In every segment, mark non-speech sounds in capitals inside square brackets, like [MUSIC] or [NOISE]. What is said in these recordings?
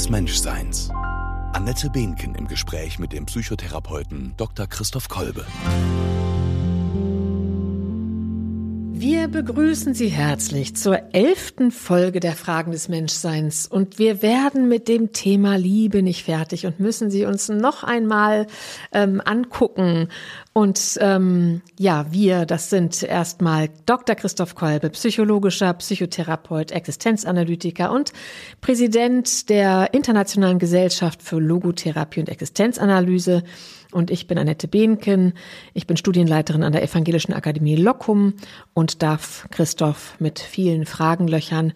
des Menschseins. Annette Behnken im Gespräch mit dem Psychotherapeuten Dr. Christoph Kolbe. Begrüßen Sie herzlich zur elften Folge der Fragen des Menschseins und wir werden mit dem Thema Liebe nicht fertig und müssen sie uns noch einmal ähm, angucken. Und ähm, ja, wir, das sind erstmal Dr. Christoph Kolbe, psychologischer Psychotherapeut, Existenzanalytiker und Präsident der Internationalen Gesellschaft für Logotherapie und Existenzanalyse. Und ich bin Annette Behnken. Ich bin Studienleiterin an der Evangelischen Akademie Lockum und darf Christoph mit vielen Fragen löchern.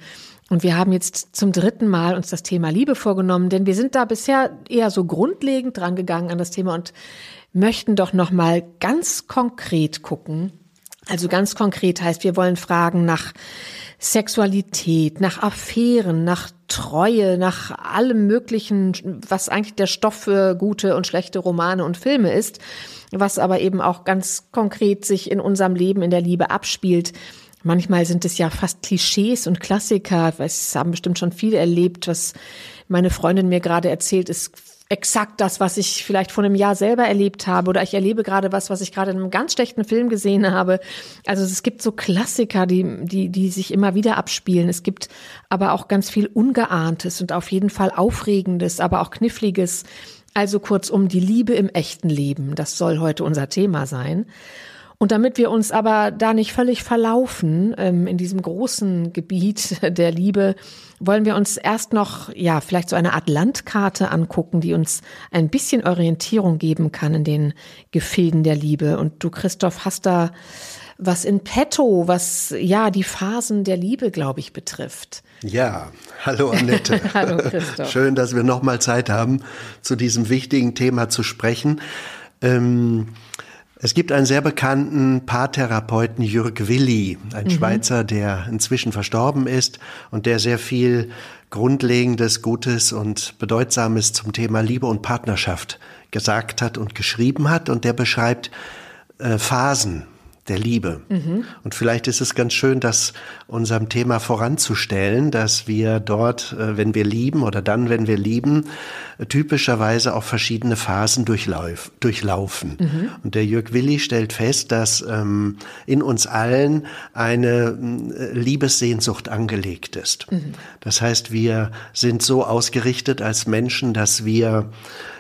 Und wir haben jetzt zum dritten Mal uns das Thema Liebe vorgenommen, denn wir sind da bisher eher so grundlegend dran gegangen an das Thema und möchten doch noch mal ganz konkret gucken. Also ganz konkret heißt, wir wollen fragen nach Sexualität, nach Affären, nach Treue, nach allem Möglichen, was eigentlich der Stoff für gute und schlechte Romane und Filme ist, was aber eben auch ganz konkret sich in unserem Leben, in der Liebe abspielt. Manchmal sind es ja fast Klischees und Klassiker. Es haben bestimmt schon viele erlebt, was meine Freundin mir gerade erzählt, ist exakt das, was ich vielleicht vor einem Jahr selber erlebt habe oder ich erlebe gerade was, was ich gerade in einem ganz schlechten Film gesehen habe. Also es gibt so Klassiker, die, die, die sich immer wieder abspielen. Es gibt aber auch ganz viel Ungeahntes und auf jeden Fall Aufregendes, aber auch Kniffliges. Also kurzum die Liebe im echten Leben. Das soll heute unser Thema sein. Und damit wir uns aber da nicht völlig verlaufen ähm, in diesem großen Gebiet [LAUGHS] der Liebe, wollen wir uns erst noch, ja, vielleicht so eine Art Landkarte angucken, die uns ein bisschen Orientierung geben kann in den Gefilden der Liebe. Und du, Christoph, hast da was in petto, was ja die Phasen der Liebe, glaube ich, betrifft. Ja, hallo Annette. [LAUGHS] hallo Christoph. Schön, dass wir noch mal Zeit haben, zu diesem wichtigen Thema zu sprechen. Ähm, es gibt einen sehr bekannten Paartherapeuten, Jürg Willi, ein mhm. Schweizer, der inzwischen verstorben ist und der sehr viel Grundlegendes, Gutes und Bedeutsames zum Thema Liebe und Partnerschaft gesagt hat und geschrieben hat. Und der beschreibt äh, Phasen der Liebe. Mhm. Und vielleicht ist es ganz schön, das unserem Thema voranzustellen, dass wir dort, äh, wenn wir lieben oder dann, wenn wir lieben, typischerweise auch verschiedene Phasen durchlauf, durchlaufen. Mhm. Und der Jörg Willi stellt fest, dass ähm, in uns allen eine äh, Liebessehnsucht angelegt ist. Mhm. Das heißt, wir sind so ausgerichtet als Menschen, dass wir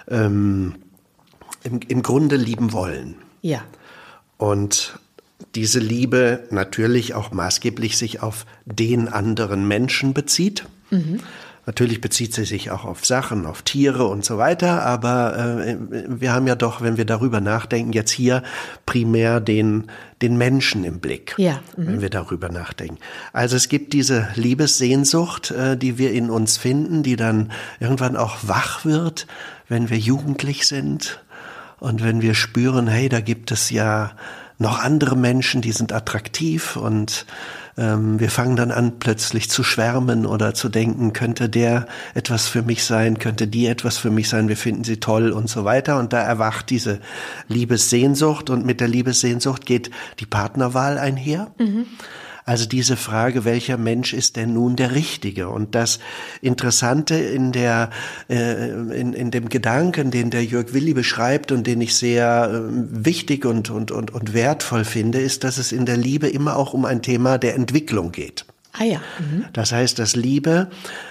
ähm, im, im Grunde lieben wollen. Ja. Und diese Liebe natürlich auch maßgeblich sich auf den anderen Menschen bezieht. Mhm. Natürlich bezieht sie sich auch auf Sachen, auf Tiere und so weiter, aber äh, wir haben ja doch, wenn wir darüber nachdenken, jetzt hier primär den, den Menschen im Blick, ja. Mhm. wenn wir darüber nachdenken. Also es gibt diese Liebessehnsucht, äh, die wir in uns finden, die dann irgendwann auch wach wird, wenn wir jugendlich sind und wenn wir spüren, hey, da gibt es ja noch andere Menschen, die sind attraktiv und ähm, wir fangen dann an, plötzlich zu schwärmen oder zu denken, könnte der etwas für mich sein, könnte die etwas für mich sein, wir finden sie toll und so weiter. Und da erwacht diese Liebessehnsucht und mit der Liebessehnsucht geht die Partnerwahl einher. Mhm. Also diese Frage, welcher Mensch ist denn nun der Richtige? Und das Interessante in der, äh, in, in dem Gedanken, den der Jörg Willi beschreibt und den ich sehr äh, wichtig und, und, und, und wertvoll finde, ist, dass es in der Liebe immer auch um ein Thema der Entwicklung geht. Ah ja. Mhm. Das heißt, dass Liebe,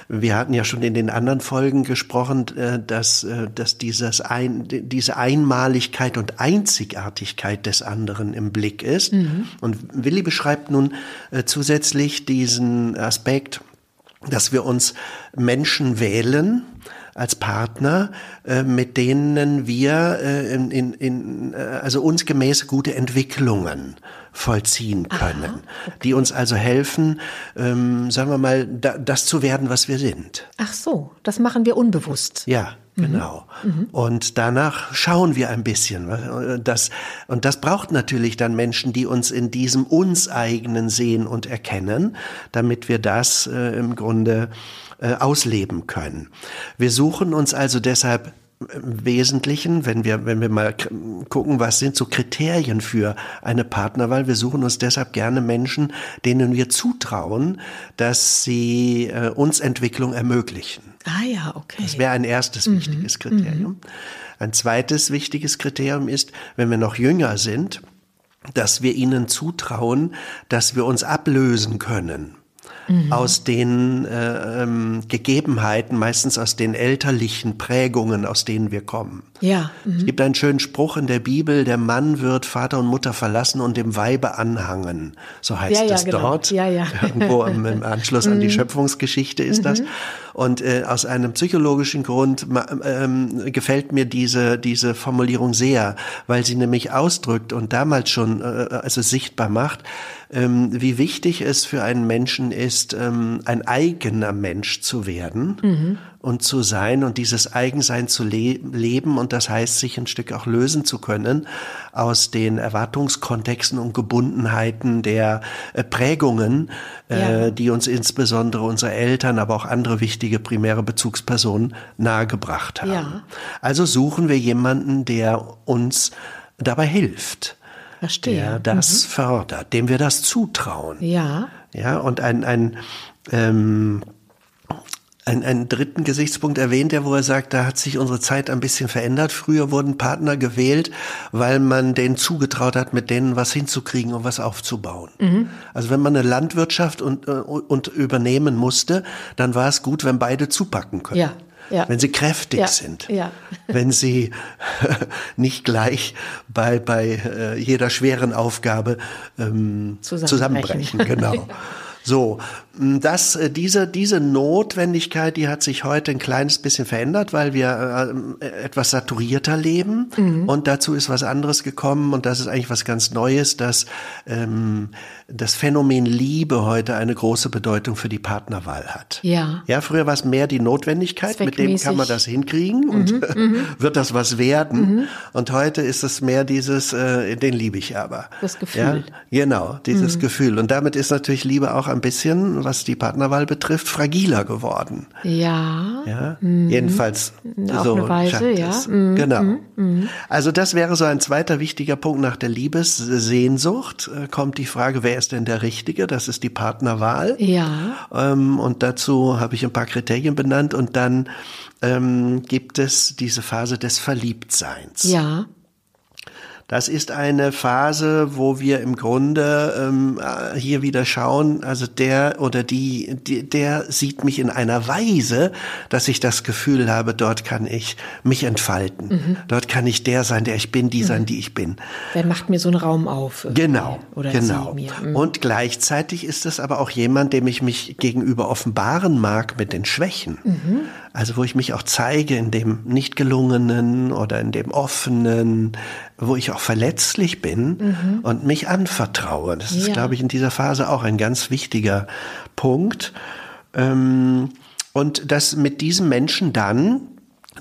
wir hatten ja schon in den anderen Folgen gesprochen, äh, dass, äh, dass dieses ein, diese Einmaligkeit und Einzigartigkeit des anderen im Blick ist. Mhm. Und Willi beschreibt nun äh, zusätzlich diesen Aspekt, dass wir uns Menschen wählen, als Partner, äh, mit denen wir äh, in, in, in, also uns gemäß gute Entwicklungen vollziehen können, Aha, okay. die uns also helfen, ähm, sagen wir mal, da, das zu werden, was wir sind. Ach so, das machen wir unbewusst. Ja, mhm. Genau. Mhm. Und danach schauen wir ein bisschen. Das, und das braucht natürlich dann Menschen, die uns in diesem uns eigenen sehen und erkennen, damit wir das äh, im Grunde äh, ausleben können. Wir suchen uns also deshalb im Wesentlichen, wenn wir, wenn wir mal gucken, was sind so Kriterien für eine Partnerwahl, wir suchen uns deshalb gerne Menschen, denen wir zutrauen, dass sie äh, uns Entwicklung ermöglichen. Ah ja, okay. Das wäre ein erstes mhm. wichtiges Kriterium. Mhm. Ein zweites wichtiges Kriterium ist, wenn wir noch jünger sind, dass wir ihnen zutrauen, dass wir uns ablösen können mhm. aus den äh, ähm, Gegebenheiten, meistens aus den elterlichen Prägungen, aus denen wir kommen. Ja. Mhm. Es gibt einen schönen Spruch in der Bibel, der Mann wird Vater und Mutter verlassen und dem Weibe anhangen. So heißt ja, ja, es genau. dort. Ja, ja. Irgendwo im, im Anschluss an die [LAUGHS] mhm. Schöpfungsgeschichte ist das. Und äh, aus einem psychologischen Grund ähm, gefällt mir diese, diese Formulierung sehr, weil sie nämlich ausdrückt und damals schon äh, also sichtbar macht, ähm, wie wichtig es für einen Menschen ist, ähm, ein eigener Mensch zu werden mhm. Und zu sein und dieses Eigensein zu le leben und das heißt, sich ein Stück auch lösen zu können aus den Erwartungskontexten und Gebundenheiten der äh, Prägungen, äh, ja. die uns insbesondere unsere Eltern, aber auch andere wichtige primäre Bezugspersonen nahegebracht haben. Ja. Also suchen wir jemanden, der uns dabei hilft Verstehe. der das mhm. fördert, dem wir das zutrauen. Ja. Ja, und ein, ein, ähm, ein, einen dritten Gesichtspunkt erwähnt er, wo er sagt, da hat sich unsere Zeit ein bisschen verändert. Früher wurden Partner gewählt, weil man denen zugetraut hat, mit denen was hinzukriegen und was aufzubauen. Mhm. Also wenn man eine Landwirtschaft und, äh, und übernehmen musste, dann war es gut, wenn beide zupacken können. Ja ja. wenn sie kräftig ja. sind, ja. [LAUGHS] wenn sie [LAUGHS] nicht gleich bei, bei äh, jeder schweren Aufgabe ähm, zusammenbrechen. zusammenbrechen. Genau. [LAUGHS] So, das, äh, diese, diese Notwendigkeit, die hat sich heute ein kleines bisschen verändert, weil wir äh, etwas saturierter leben mhm. und dazu ist was anderes gekommen und das ist eigentlich was ganz Neues, dass ähm, das Phänomen Liebe heute eine große Bedeutung für die Partnerwahl hat. Ja. Ja, früher war es mehr die Notwendigkeit, mit dem kann man das hinkriegen und mhm, [LAUGHS] mhm. wird das was werden. Mhm. Und heute ist es mehr dieses, äh, den liebe ich aber. Das Gefühl. Ja, genau, dieses mhm. Gefühl. Und damit ist natürlich Liebe auch ein bisschen, was die Partnerwahl betrifft, fragiler geworden. Ja. Ja. Mhm. Jedenfalls Auf so eine Weise, ja. Mhm. Genau. Also das wäre so ein zweiter wichtiger Punkt nach der Liebessehnsucht. Äh, kommt die Frage, wer wer ist denn der Richtige? Das ist die Partnerwahl. Ja. Ähm, und dazu habe ich ein paar Kriterien benannt und dann ähm, gibt es diese Phase des Verliebtseins. Ja. Das ist eine Phase, wo wir im Grunde ähm, hier wieder schauen, also der oder die, die, der sieht mich in einer Weise, dass ich das Gefühl habe, dort kann ich mich entfalten. Mhm. Dort kann ich der sein, der ich bin, die mhm. sein, die ich bin. Der macht mir so einen Raum auf. Genau. Oder genau. Mhm. Und gleichzeitig ist es aber auch jemand, dem ich mich gegenüber offenbaren mag mit den Schwächen. Also wo ich mich auch zeige in dem nicht gelungenen oder in dem offenen, wo ich auch verletzlich bin mhm. und mich anvertraue. Das ist, ja. glaube ich, in dieser Phase auch ein ganz wichtiger Punkt. Ähm, und dass mit diesem Menschen dann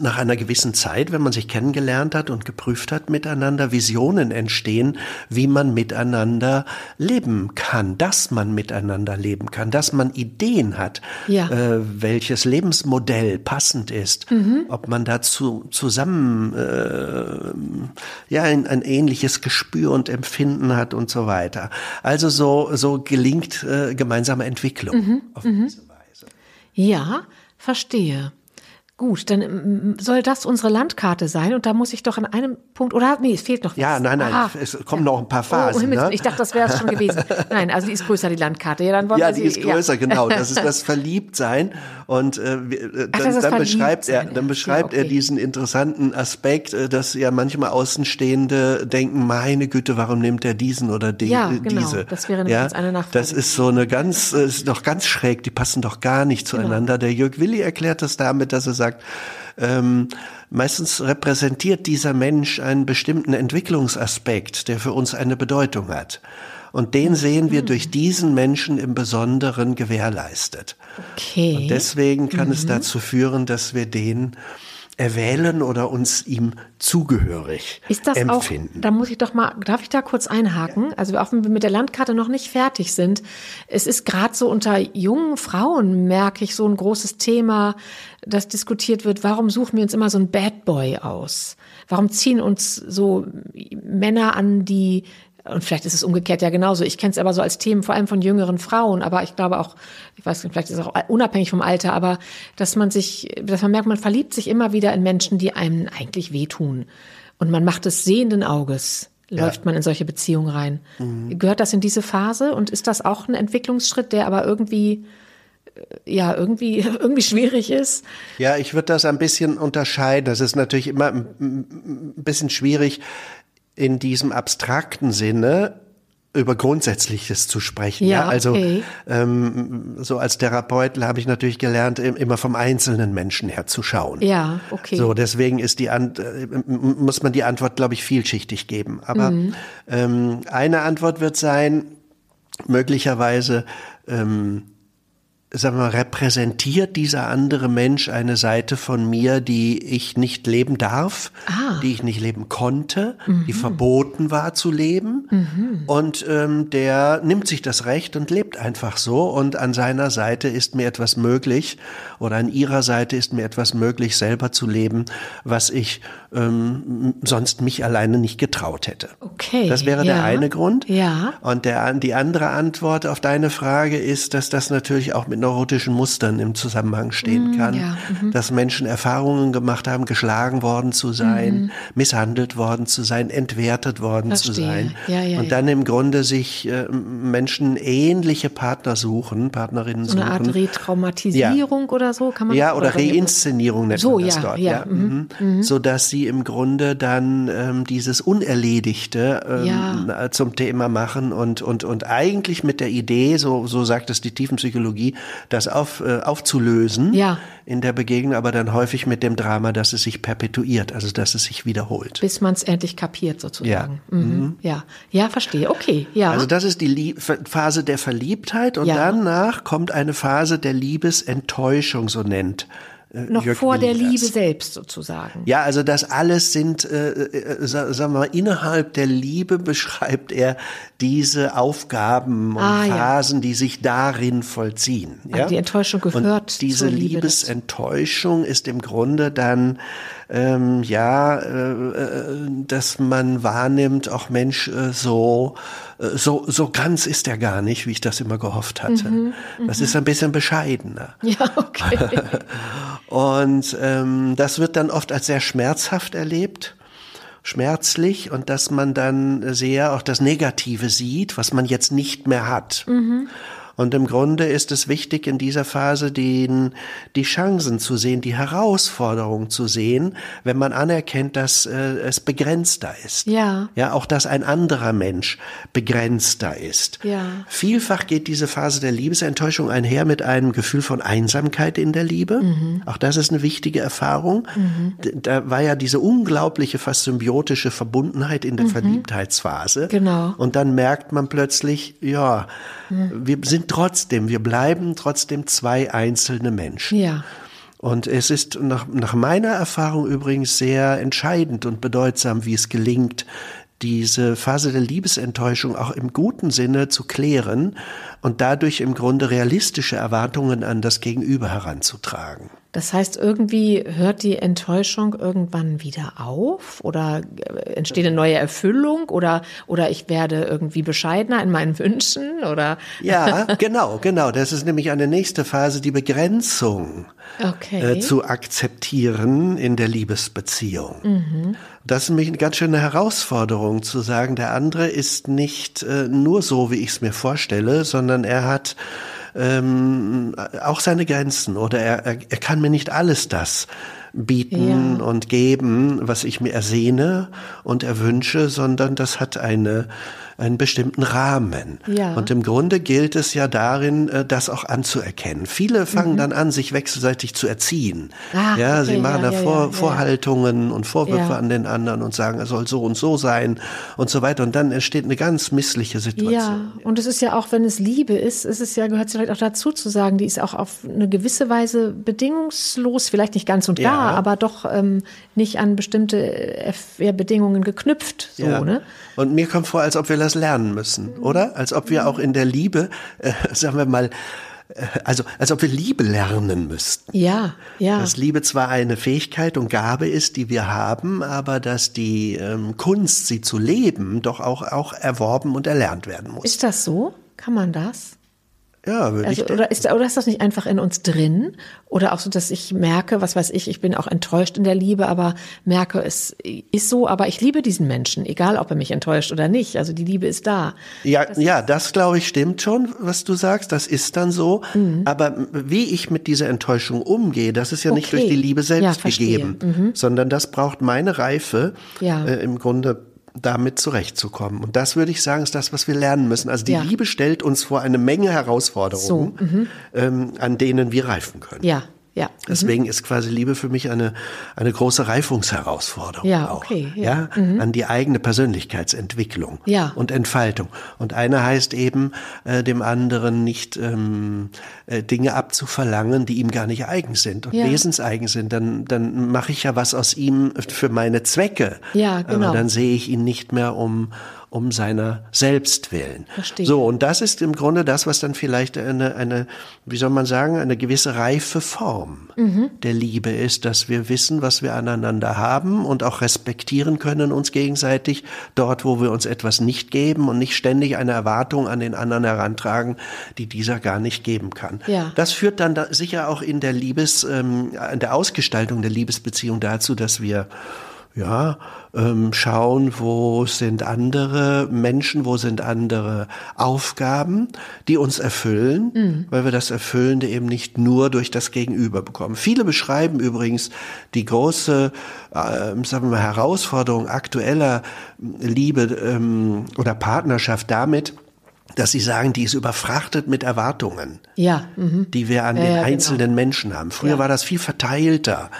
nach einer gewissen Zeit, wenn man sich kennengelernt hat und geprüft hat miteinander, Visionen entstehen, wie man miteinander leben kann, dass man miteinander leben kann, dass man Ideen hat, ja. äh, welches Lebensmodell passend ist, mhm. ob man dazu zusammen äh, ja ein, ein, ähnliches Gespür und Empfinden hat und so weiter. Also so so gelingt äh, gemeinsame Entwicklung mhm. auf mhm. diese Weise. Ja, verstehe. Gut, dann mm, soll das unsere Landkarte sein und da muss ich doch an einem Punkt, oder nee, es fehlt noch was. Ja, nein, nein, Aha. es kommen ja. noch ein paar Phasen. Oh, ne? Ich dachte, das wäre es schon gewesen. [LAUGHS] Nein, also die ist größer, die Landkarte. Ja, dann wollen ja wir die ist größer, ja. genau. Das ist [LAUGHS] das Verliebtsein und äh, äh Ach, dann, dann beschreibt er, dann beschreibt ja, okay. er diesen interessanten Aspekt, äh, dass ja manchmal Außenstehende denken, meine Güte, warum nimmt er diesen oder die, ja, genau. diese? Das wäre ja, jetzt eine Nachfrage. Das ist so eine ganz, ist doch ganz schräg. Die passen doch gar nicht genau. zueinander. Genau. Der Jörg Willi erklärt das damit, dass er sagt ähm, meistens repräsentiert dieser Mensch einen bestimmten Entwicklungsaspekt, der für uns eine Bedeutung hat. Und den sehen wir durch diesen Menschen im Besonderen gewährleistet. Okay. Und deswegen kann mhm. es dazu führen, dass wir den erwählen oder uns ihm zugehörig ist das empfinden. Auch, da muss ich doch mal, darf ich da kurz einhaken? Also auch wenn wir mit der Landkarte noch nicht fertig sind, es ist gerade so unter jungen Frauen merke ich so ein großes Thema, das diskutiert wird. Warum suchen wir uns immer so ein Bad Boy aus? Warum ziehen uns so Männer an, die und vielleicht ist es umgekehrt ja genauso. Ich kenne es aber so als Themen vor allem von jüngeren Frauen, aber ich glaube auch, ich weiß nicht, vielleicht ist es auch unabhängig vom Alter, aber dass man sich, dass man merkt, man verliebt sich immer wieder in Menschen, die einem eigentlich wehtun. Und man macht es sehenden Auges, läuft ja. man in solche Beziehungen rein. Mhm. Gehört das in diese Phase und ist das auch ein Entwicklungsschritt, der aber irgendwie äh, ja, irgendwie, [LAUGHS] irgendwie schwierig ist. Ja, ich würde das ein bisschen unterscheiden. Das ist natürlich immer ein bisschen schwierig, in diesem abstrakten Sinne über Grundsätzliches zu sprechen. Ja, ja? also okay. ähm, so als Therapeut habe ich natürlich gelernt, immer vom einzelnen Menschen her zu schauen. Ja, okay. So deswegen ist die Ant äh, muss man die Antwort, glaube ich, vielschichtig geben. Aber mhm. ähm, eine Antwort wird sein, möglicherweise ähm, sagen wir, repräsentiert dieser andere Mensch eine Seite von mir, die ich nicht leben darf, ah. die ich nicht leben konnte, mhm. die verboten war zu leben. Mhm. Und ähm, der nimmt sich das Recht und lebt einfach so. Und an seiner Seite ist mir etwas möglich oder an ihrer Seite ist mir etwas möglich, selber zu leben, was ich ähm, sonst mich alleine nicht getraut hätte. Okay. Das wäre ja. der eine Grund. Ja. Und der, die andere Antwort auf deine Frage ist, dass das natürlich auch mit neurotischen Mustern im Zusammenhang stehen mm, kann, ja. mhm. dass Menschen Erfahrungen gemacht haben, geschlagen worden zu sein, mhm. misshandelt worden zu sein, entwertet worden Verstehe. zu sein ja, ja, und dann im Grunde sich äh, Menschen ähnliche Partner suchen, Partnerinnen so eine suchen. Art Retraumatisierung oder so kann man ja oder Reinszenierung nennt so, man das dort, ja, mhm. Mhm. so dass sie im Grunde dann ähm, dieses Unerledigte ähm, zum Thema machen und und und eigentlich mit der Idee, so so sagt es die Tiefenpsychologie, das auf, äh, aufzulösen ja. in der Begegnung, aber dann häufig mit dem Drama, dass es sich perpetuiert, also dass es sich wiederholt. Bis man es endlich kapiert sozusagen. Ja. Mhm. Mhm. ja, ja, verstehe. Okay, ja. Also das ist die Lie Phase der Verliebtheit und ja. danach kommt eine Phase der Liebesenttäuschung, so nennt noch Jörg vor der Liebe selbst sozusagen. Ja, also das alles sind, äh, äh, sagen wir mal, innerhalb der Liebe beschreibt er diese Aufgaben und ah, Phasen, ja. die sich darin vollziehen. Ja? die Enttäuschung gehört und diese zur Liebe Liebesenttäuschung ist im Grunde dann ähm, ja, äh, äh, dass man wahrnimmt, auch Mensch, äh, so, äh, so, so ganz ist er gar nicht, wie ich das immer gehofft hatte. Mhm, das ist ein bisschen bescheidener. Ja, okay. [LAUGHS] und ähm, das wird dann oft als sehr schmerzhaft erlebt schmerzlich und dass man dann sehr auch das Negative sieht, was man jetzt nicht mehr hat. Mhm. Und im Grunde ist es wichtig, in dieser Phase den, die Chancen zu sehen, die Herausforderung zu sehen, wenn man anerkennt, dass äh, es begrenzter ist. Ja. Ja, auch dass ein anderer Mensch begrenzter ist. Ja. Vielfach geht diese Phase der Liebesenttäuschung einher mit einem Gefühl von Einsamkeit in der Liebe. Mhm. Auch das ist eine wichtige Erfahrung. Mhm. Da war ja diese unglaubliche, fast symbiotische Verbundenheit in der mhm. Verliebtheitsphase. Genau. Und dann merkt man plötzlich, ja, wir sind trotzdem, wir bleiben trotzdem zwei einzelne Menschen. Ja. Und es ist nach, nach meiner Erfahrung übrigens sehr entscheidend und bedeutsam, wie es gelingt, diese Phase der Liebesenttäuschung auch im guten Sinne zu klären und dadurch im Grunde realistische Erwartungen an das Gegenüber heranzutragen. Das heißt, irgendwie hört die Enttäuschung irgendwann wieder auf oder äh, entsteht eine neue Erfüllung oder, oder ich werde irgendwie bescheidener in meinen Wünschen oder? Ja, [LAUGHS] genau, genau. Das ist nämlich eine nächste Phase, die Begrenzung okay. äh, zu akzeptieren in der Liebesbeziehung. Mhm. Das ist nämlich eine ganz schöne Herausforderung zu sagen, der andere ist nicht äh, nur so, wie ich es mir vorstelle, sondern er hat ähm, auch seine Grenzen oder er, er, er kann mir nicht alles das bieten ja. und geben, was ich mir ersehne und erwünsche, sondern das hat eine einen bestimmten Rahmen. Ja. Und im Grunde gilt es ja darin, äh, das auch anzuerkennen. Viele fangen mhm. dann an, sich wechselseitig zu erziehen. Ah, ja, okay, sie machen ja, da Vor, ja, Vorhaltungen und Vorwürfe an den anderen und sagen, es soll so und so sein und so weiter. Und dann entsteht eine ganz missliche Situation. Ja, und es ist ja auch, wenn es Liebe ist, ist es ja, gehört es vielleicht auch dazu zu sagen, die ist auch auf eine gewisse Weise bedingungslos, vielleicht nicht ganz und gar, aber doch ähm, nicht an bestimmte äh, Bedingungen geknüpft. So, ne? Und mir kommt vor, als ob wir das lernen müssen, oder? Als ob wir auch in der Liebe, äh, sagen wir mal, äh, also als ob wir Liebe lernen müssten. Ja, ja. Dass Liebe zwar eine Fähigkeit und Gabe ist, die wir haben, aber dass die ähm, Kunst, sie zu leben, doch auch, auch erworben und erlernt werden muss. Ist das so? Kann man das? Ja, würde also, ich oder ist, oder ist das nicht einfach in uns drin? Oder auch so, dass ich merke, was weiß ich, ich bin auch enttäuscht in der Liebe, aber merke, es ist so, aber ich liebe diesen Menschen, egal ob er mich enttäuscht oder nicht. Also die Liebe ist da. Ja, das ja, das glaube ich stimmt schon, was du sagst. Das ist dann so. Mhm. Aber wie ich mit dieser Enttäuschung umgehe, das ist ja okay. nicht durch die Liebe selbst ja, gegeben, mhm. sondern das braucht meine Reife ja. äh, im Grunde damit zurechtzukommen. Und das würde ich sagen, ist das, was wir lernen müssen. Also die ja. Liebe stellt uns vor eine Menge Herausforderungen, so, mhm. ähm, an denen wir reifen können. Ja, ja. Deswegen mhm. ist quasi Liebe für mich eine, eine große Reifungsherausforderung. Ja, auch, okay. Ja, ja? Mhm. an die eigene Persönlichkeitsentwicklung ja. und Entfaltung. Und eine heißt eben, äh, dem anderen nicht ähm, äh, Dinge abzuverlangen, die ihm gar nicht eigen sind und ja. wesenseigen sind. Dann, dann mache ich ja was aus ihm für meine Zwecke. Ja, genau. Aber dann sehe ich ihn nicht mehr um um seiner selbst willen. Verstehe. So, und das ist im Grunde das, was dann vielleicht eine, eine wie soll man sagen, eine gewisse reife Form mhm. der Liebe ist, dass wir wissen, was wir aneinander haben und auch respektieren können uns gegenseitig dort, wo wir uns etwas nicht geben und nicht ständig eine Erwartung an den anderen herantragen, die dieser gar nicht geben kann. Ja. Das führt dann da sicher auch in der Liebes, ähm, in der Ausgestaltung der Liebesbeziehung dazu, dass wir ja, ähm, schauen, wo sind andere Menschen, wo sind andere Aufgaben, die uns erfüllen, mhm. weil wir das Erfüllende eben nicht nur durch das Gegenüber bekommen. Viele beschreiben übrigens die große, äh, sagen wir mal, Herausforderung aktueller Liebe ähm, oder Partnerschaft damit, dass Sie sagen, die ist überfrachtet mit Erwartungen, ja, mhm. die wir an ja, den ja, genau. einzelnen genau. Menschen haben. Früher ja. war das viel verteilter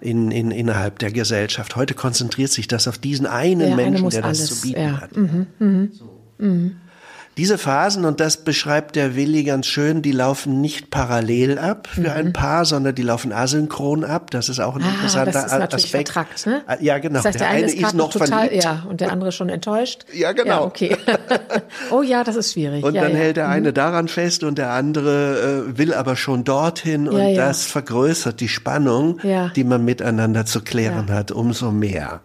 in, in, innerhalb der Gesellschaft. Heute konzentriert sich das auf diesen einen Menschen, der das zu bieten hat. Mhm. Mhm. So. Mhm. Diese Phasen, und das beschreibt der Willi ganz schön, die laufen nicht parallel ab für mhm. ein Paar, sondern die laufen asynchron ab. Das ist auch ein ah, interessanter das ist natürlich Aspekt. Vertrackt, ne? Ah, ja, genau. Das heißt, der, der eine, ist, ist noch total, verliebt. Ja, und der andere schon enttäuscht. Ja, genau. Ja, okay. [LAUGHS] oh ja, das ist schwierig. Und ja, dann ja. hält der eine mhm. daran fest und der andere äh, will aber schon dorthin und das vergrößert die Spannung, die man miteinander zu klären hat, umso mehr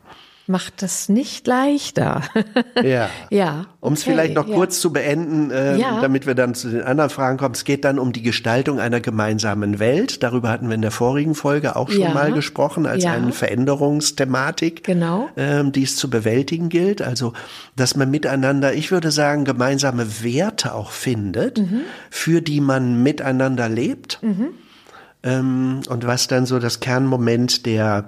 macht das nicht leichter. [LAUGHS] ja. ja. Okay. Um es vielleicht noch ja. kurz zu beenden, äh, ja. damit wir dann zu den anderen Fragen kommen. Es geht dann um die Gestaltung einer gemeinsamen Welt. Darüber hatten wir in der vorigen Folge auch schon ja. mal gesprochen, als eine Veränderungsthematik, genau. ähm, die es zu bewältigen gilt. Also, dass man miteinander, ich würde sagen, gemeinsame Werte auch findet, mhm. für die man miteinander lebt. Mhm. Ähm, und was dann so das Kernmoment der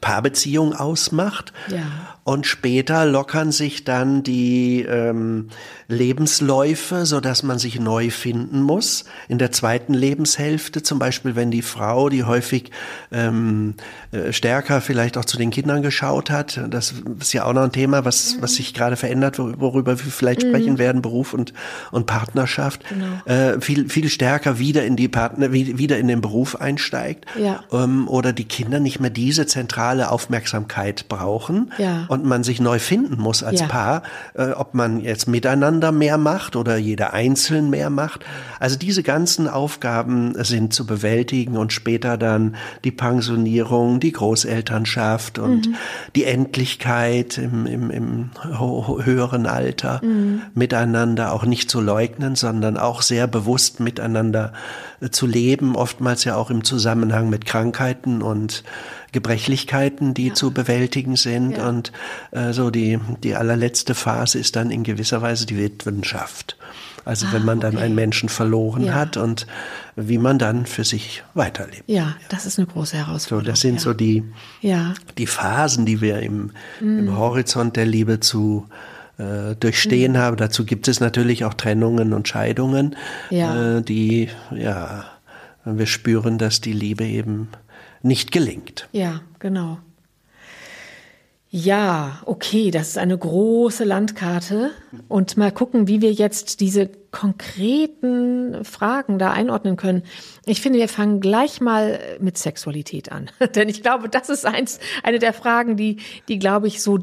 Paarbeziehung ausmacht. Ja. Und später lockern sich dann die ähm, Lebensläufe, so dass man sich neu finden muss. In der zweiten Lebenshälfte, zum Beispiel, wenn die Frau, die häufig ähm, äh, stärker vielleicht auch zu den Kindern geschaut hat, das ist ja auch noch ein Thema, was, was sich gerade verändert, worüber wir vielleicht mhm. sprechen werden, Beruf und, und Partnerschaft, genau. äh, viel, viel stärker wieder in die Partner, wieder in den Beruf einsteigt. Ja. Ähm, oder die Kinder nicht mehr diese zentrale Aufmerksamkeit brauchen. Ja und man sich neu finden muss als ja. Paar, äh, ob man jetzt miteinander mehr macht oder jeder einzeln mehr macht. Also diese ganzen Aufgaben sind zu bewältigen und später dann die Pensionierung, die Großelternschaft und mhm. die Endlichkeit im, im, im höheren Alter mhm. miteinander auch nicht zu leugnen, sondern auch sehr bewusst miteinander äh, zu leben, oftmals ja auch im Zusammenhang mit Krankheiten und Gebrechlichkeiten, die ja. zu bewältigen sind. Ja. Und äh, so die, die allerletzte Phase ist dann in gewisser Weise die Witwenschaft. Also ah, wenn man dann okay. einen Menschen verloren ja. hat und wie man dann für sich weiterlebt. Ja, das ist eine große Herausforderung. So, das sind so die, ja. die Phasen, die wir im, mhm. im Horizont der Liebe zu äh, durchstehen mhm. habe. Dazu gibt es natürlich auch Trennungen und Scheidungen, ja. äh, die, ja, wir spüren, dass die Liebe eben nicht gelingt. Ja, genau. Ja, okay, das ist eine große Landkarte. Und mal gucken, wie wir jetzt diese konkreten Fragen da einordnen können. Ich finde, wir fangen gleich mal mit Sexualität an. [LAUGHS] Denn ich glaube, das ist eins, eine der Fragen, die, die glaube ich so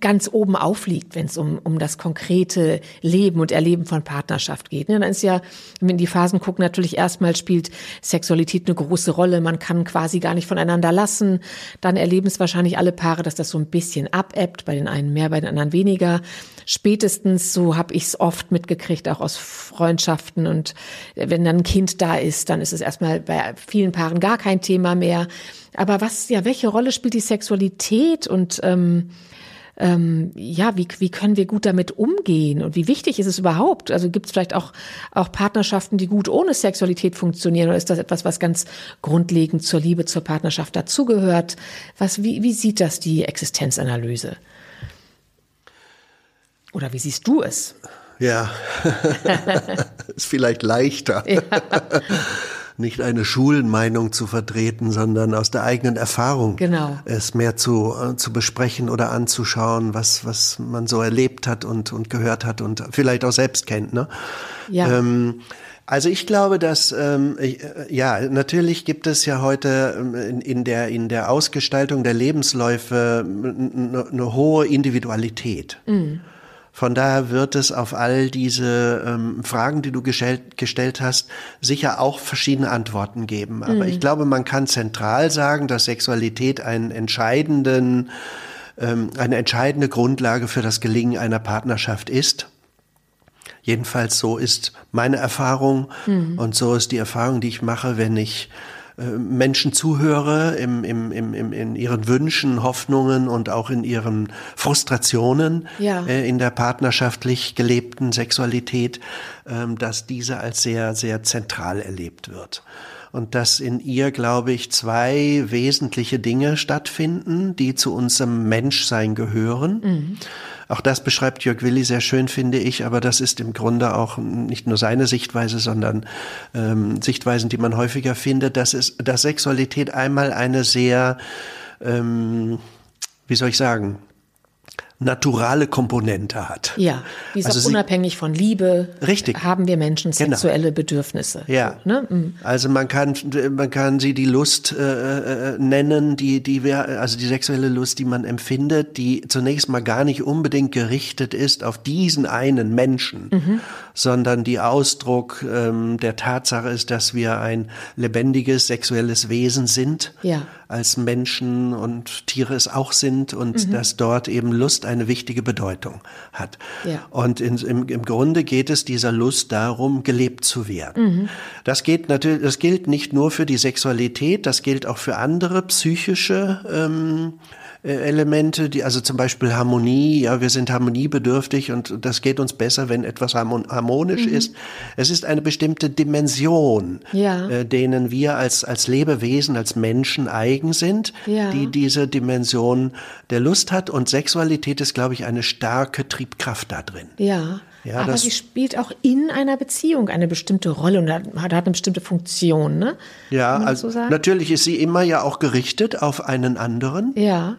ganz oben aufliegt, wenn es um, um das konkrete Leben und Erleben von Partnerschaft geht. Ne? Dann ist ja, wenn wir in die Phasen gucken, natürlich erstmal spielt Sexualität eine große Rolle. Man kann quasi gar nicht voneinander lassen. Dann erleben es wahrscheinlich alle Paare, dass das so ein bisschen abebbt, bei den einen mehr, bei den anderen weniger. Spätestens, so habe ich es oft mitgekriegt, auch aus Freundschaften. Und wenn dann ein Kind da ist, dann ist es erstmal bei vielen Paaren gar kein Thema mehr. Aber was, ja, welche Rolle spielt die Sexualität und ähm, ähm, ja, wie, wie können wir gut damit umgehen und wie wichtig ist es überhaupt? Also gibt es vielleicht auch, auch Partnerschaften, die gut ohne Sexualität funktionieren oder ist das etwas, was ganz grundlegend zur Liebe, zur Partnerschaft dazugehört? Was, wie, wie sieht das die Existenzanalyse? Oder wie siehst du es? Ja, [LAUGHS] ist vielleicht leichter. Ja. [LAUGHS] nicht eine Schulenmeinung zu vertreten, sondern aus der eigenen Erfahrung genau. es mehr zu, äh, zu besprechen oder anzuschauen, was, was man so erlebt hat und, und gehört hat und vielleicht auch selbst kennt. Ne? Ja. Ähm, also ich glaube, dass ähm, äh, ja natürlich gibt es ja heute ähm, in, in, der in der Ausgestaltung der Lebensläufe eine, eine hohe Individualität. Mhm. Von daher wird es auf all diese ähm, Fragen, die du gestellt, gestellt hast, sicher auch verschiedene Antworten geben. Aber mhm. ich glaube, man kann zentral sagen, dass Sexualität einen entscheidenden, ähm, eine entscheidende Grundlage für das Gelingen einer Partnerschaft ist. Jedenfalls so ist meine Erfahrung mhm. und so ist die Erfahrung, die ich mache, wenn ich Menschen zuhöre im, im, im, im, in ihren Wünschen, Hoffnungen und auch in ihren Frustrationen ja. äh, in der partnerschaftlich gelebten Sexualität, ähm, dass diese als sehr, sehr zentral erlebt wird und dass in ihr, glaube ich, zwei wesentliche Dinge stattfinden, die zu unserem Menschsein gehören. Mhm. Auch das beschreibt Jörg Willi sehr schön, finde ich, aber das ist im Grunde auch nicht nur seine Sichtweise, sondern ähm, Sichtweisen, die man häufiger findet, dass, es, dass Sexualität einmal eine sehr, ähm, wie soll ich sagen, naturale Komponente hat. Ja, die ist also auch unabhängig von Liebe. Richtig. Haben wir Menschen genau. sexuelle genau. Bedürfnisse. Ja. Ne? Mhm. Also man kann, man kann sie die Lust äh, äh, nennen, die, die wir, also die sexuelle Lust, die man empfindet, die zunächst mal gar nicht unbedingt gerichtet ist auf diesen einen Menschen, mhm. sondern die Ausdruck ähm, der Tatsache ist, dass wir ein lebendiges sexuelles Wesen sind. Ja als Menschen und Tiere es auch sind und mhm. dass dort eben Lust eine wichtige Bedeutung hat. Ja. Und in, im, im Grunde geht es dieser Lust darum, gelebt zu werden. Mhm. Das geht natürlich, das gilt nicht nur für die Sexualität, das gilt auch für andere psychische ähm, äh, Elemente, die also zum Beispiel Harmonie, ja, wir sind harmoniebedürftig und das geht uns besser, wenn etwas harmonisch mhm. ist. Es ist eine bestimmte Dimension, ja. äh, denen wir als, als Lebewesen, als Menschen eigen sind, ja. die diese Dimension der Lust hat und Sexualität ist, glaube ich, eine starke Triebkraft da drin. Ja. Ja, aber sie spielt auch in einer Beziehung eine bestimmte Rolle und hat, hat eine bestimmte Funktion, ne? Ja, also so natürlich ist sie immer ja auch gerichtet auf einen anderen. Ja.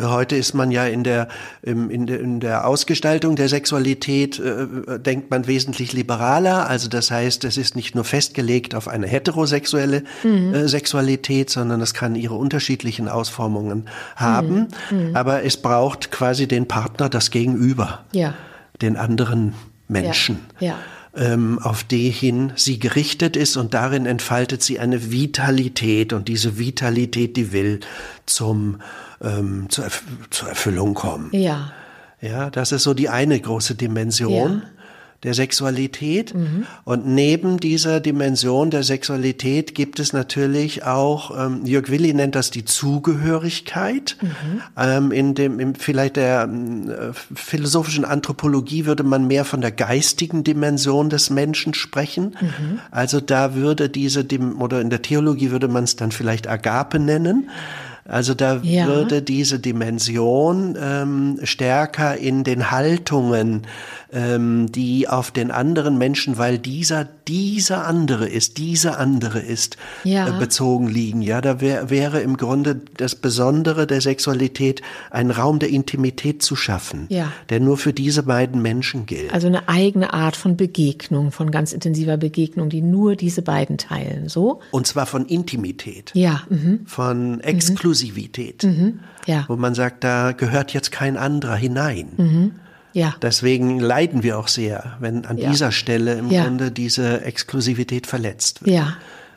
Heute ist man ja in der, in der, in der Ausgestaltung der Sexualität, äh, denkt man wesentlich liberaler. Also das heißt, es ist nicht nur festgelegt auf eine heterosexuelle mhm. äh, Sexualität, sondern es kann ihre unterschiedlichen Ausformungen haben. Mhm. Mhm. Aber es braucht quasi den Partner, das Gegenüber, ja. den anderen Menschen. Ja. ja ähm, auf die hin sie gerichtet ist und darin entfaltet sie eine Vitalität und diese Vitalität, die will zum, ähm, zur, Erf zur Erfüllung kommen. Ja. Ja, das ist so die eine große Dimension. Ja der Sexualität. Mhm. Und neben dieser Dimension der Sexualität gibt es natürlich auch, ähm, Jörg Willi nennt das die Zugehörigkeit. Mhm. Ähm, in dem, in vielleicht der äh, philosophischen Anthropologie würde man mehr von der geistigen Dimension des Menschen sprechen. Mhm. Also da würde diese, oder in der Theologie würde man es dann vielleicht Agape nennen. Also da ja. würde diese Dimension ähm, stärker in den Haltungen, ähm, die auf den anderen Menschen, weil dieser dieser andere ist, dieser andere ist, ja. äh, bezogen liegen. Ja, da wär, wäre im Grunde das Besondere der Sexualität, einen Raum der Intimität zu schaffen, ja. der nur für diese beiden Menschen gilt. Also eine eigene Art von Begegnung, von ganz intensiver Begegnung, die nur diese beiden teilen, so? Und zwar von Intimität. Ja. Mhm. Von Exklusivität. Mhm. Exklusivität, mhm. ja. wo man sagt, da gehört jetzt kein anderer hinein. Mhm. Ja. Deswegen leiden wir auch sehr, wenn an ja. dieser Stelle im ja. Grunde diese Exklusivität verletzt wird. Ja.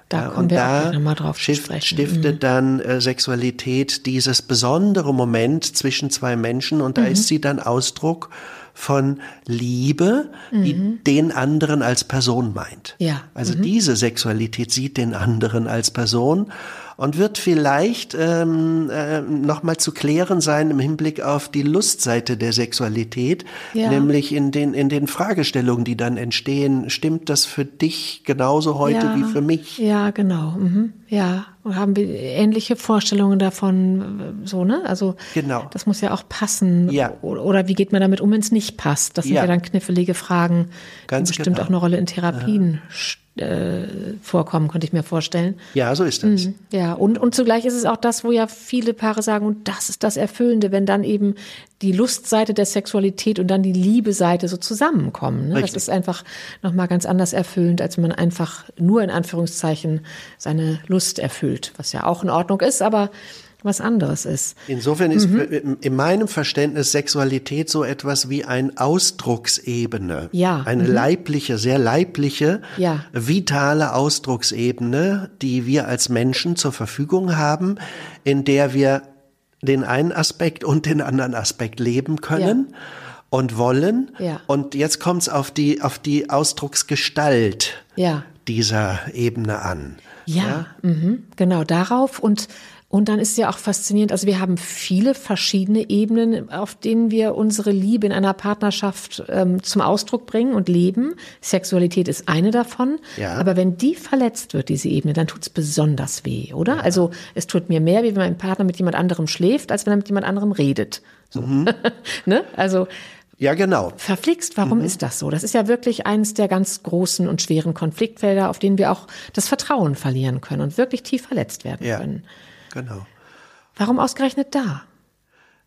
Da kommen und wir da auch nochmal drauf stift, stiftet mhm. dann äh, Sexualität dieses besondere Moment zwischen zwei Menschen und da mhm. ist sie dann Ausdruck von Liebe, die mhm. den anderen als Person meint. Ja. Also mhm. diese Sexualität sieht den anderen als Person und wird vielleicht ähm, äh, nochmal zu klären sein im Hinblick auf die Lustseite der Sexualität, ja. nämlich in den, in den Fragestellungen, die dann entstehen. Stimmt das für dich genauso heute ja. wie für mich? Ja, genau. Mhm. Ja, und haben wir ähnliche Vorstellungen davon, so, ne? Also, genau. das muss ja auch passen. Ja. Oder wie geht man damit um, wenn es nicht passt? Das sind ja, ja dann knifflige Fragen, Ganz die bestimmt genau. auch eine Rolle in Therapien ja äh, vorkommen, könnte ich mir vorstellen. Ja, so ist das. Mhm, ja, und, und zugleich ist es auch das, wo ja viele Paare sagen, und das ist das Erfüllende, wenn dann eben die Lustseite der Sexualität und dann die Liebeseite so zusammenkommen. Ne? Das ist einfach nochmal ganz anders erfüllend, als wenn man einfach nur in Anführungszeichen seine Lust erfüllt, was ja auch in Ordnung ist, aber was anderes ist. Insofern ist mhm. in meinem Verständnis Sexualität so etwas wie eine Ausdrucksebene. Ja. Eine mhm. leibliche, sehr leibliche, ja. vitale Ausdrucksebene, die wir als Menschen zur Verfügung haben, in der wir den einen Aspekt und den anderen Aspekt leben können. Ja. Und wollen. Ja. Und jetzt kommt es auf die, auf die Ausdrucksgestalt ja. dieser Ebene an. Ja, ja? Mhm. genau darauf. Und und dann ist ja auch faszinierend, also wir haben viele verschiedene Ebenen, auf denen wir unsere Liebe in einer Partnerschaft ähm, zum Ausdruck bringen und leben. Sexualität ist eine davon. Ja. Aber wenn die verletzt wird, diese Ebene, dann tut es besonders weh, oder? Ja. Also es tut mir mehr, wie wenn mein Partner mit jemand anderem schläft, als wenn er mit jemand anderem redet. So. Mhm. [LAUGHS] ne? Also ja, genau. Verflixt, warum mhm. ist das so? Das ist ja wirklich eines der ganz großen und schweren Konfliktfelder, auf denen wir auch das Vertrauen verlieren können und wirklich tief verletzt werden ja. können. Genau. Warum ausgerechnet da?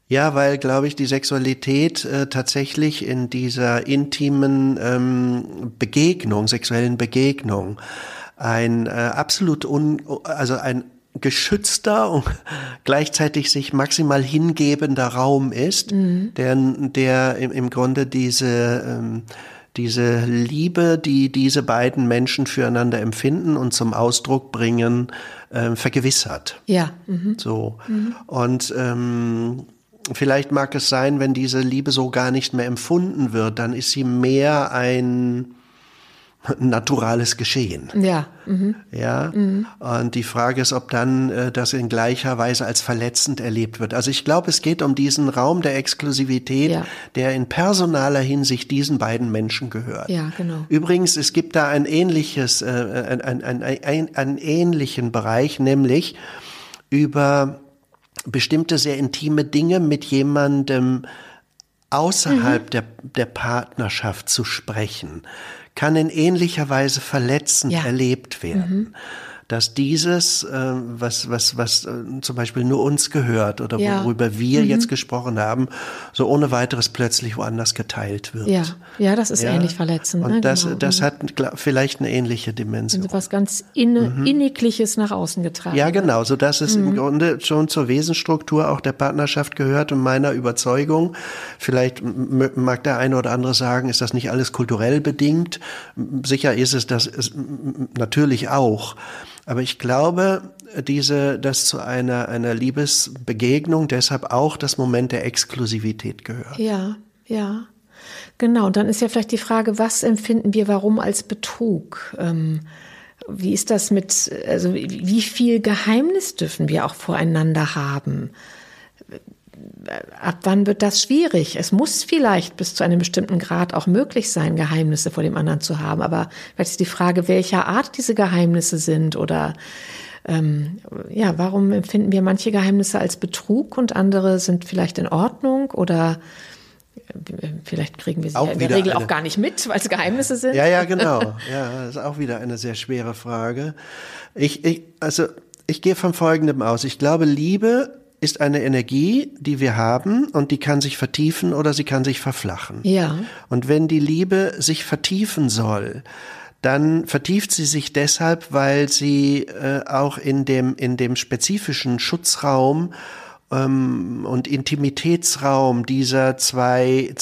Ja, weil, glaube ich, die Sexualität äh, tatsächlich in dieser intimen ähm, Begegnung, sexuellen Begegnung, ein äh, absolut un, also ein geschützter und [LAUGHS] gleichzeitig sich maximal hingebender Raum ist, mhm. der, der im, im Grunde diese ähm, diese Liebe, die diese beiden Menschen füreinander empfinden und zum Ausdruck bringen, äh, vergewissert. Ja. Mhm. So. Mhm. Und ähm, vielleicht mag es sein, wenn diese Liebe so gar nicht mehr empfunden wird, dann ist sie mehr ein naturales Geschehen. Ja. Mhm. Ja. Mhm. Und die Frage ist, ob dann äh, das in gleicher Weise als verletzend erlebt wird. Also ich glaube, es geht um diesen Raum der Exklusivität, ja. der in personaler Hinsicht diesen beiden Menschen gehört. Ja, genau. Übrigens, es gibt da ein ähnliches, äh, ein, ein, ein, ein, einen ähnlichen Bereich, nämlich über bestimmte sehr intime Dinge mit jemandem außerhalb mhm. der, der Partnerschaft zu sprechen kann in ähnlicher Weise verletzend ja. erlebt werden. Mhm dass dieses, äh, was, was, was äh, zum Beispiel nur uns gehört oder ja. worüber wir mhm. jetzt gesprochen haben, so ohne weiteres plötzlich woanders geteilt wird. Ja, ja das ist ja? ähnlich verletzend. Und ne? das, genau. das mhm. hat vielleicht eine ähnliche Dimension. Also was ganz inne, mhm. Innigliches nach außen getragen Ja, genau, so dass es mhm. im Grunde schon zur Wesensstruktur auch der Partnerschaft gehört und meiner Überzeugung. Vielleicht mag der eine oder andere sagen, ist das nicht alles kulturell bedingt? Sicher ist es das ist natürlich auch. Aber ich glaube, diese, dass zu einer, einer Liebesbegegnung deshalb auch das Moment der Exklusivität gehört. Ja, ja. Genau. Und dann ist ja vielleicht die Frage, was empfinden wir warum als Betrug? Ähm, wie ist das mit, also wie viel Geheimnis dürfen wir auch voreinander haben? Ab wann wird das schwierig? Es muss vielleicht bis zu einem bestimmten Grad auch möglich sein, Geheimnisse vor dem anderen zu haben. Aber vielleicht ist die Frage, welcher Art diese Geheimnisse sind oder ähm, ja, warum empfinden wir manche Geheimnisse als Betrug und andere sind vielleicht in Ordnung oder äh, Vielleicht kriegen wir sie ja in der Regel eine, auch gar nicht mit, weil es Geheimnisse sind. Ja, ja, genau. [LAUGHS] Ja, das ist auch wieder eine sehr schwere Frage. Ich, ich, also ich gehe von Folgendem aus. Ich glaube, Liebe ist eine Energie, die wir haben und die kann sich vertiefen oder sie kann sich verflachen. Ja. Und wenn die Liebe sich vertiefen soll, dann vertieft sie sich deshalb, weil sie äh, auch in dem, in dem spezifischen Schutzraum ähm, und Intimitätsraum dieser zwei,